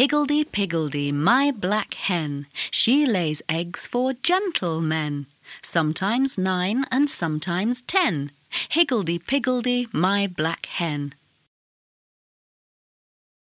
Higgledy piggledy, my black hen, she lays eggs for gentlemen, sometimes nine and sometimes ten. Higgledy piggledy, my black hen.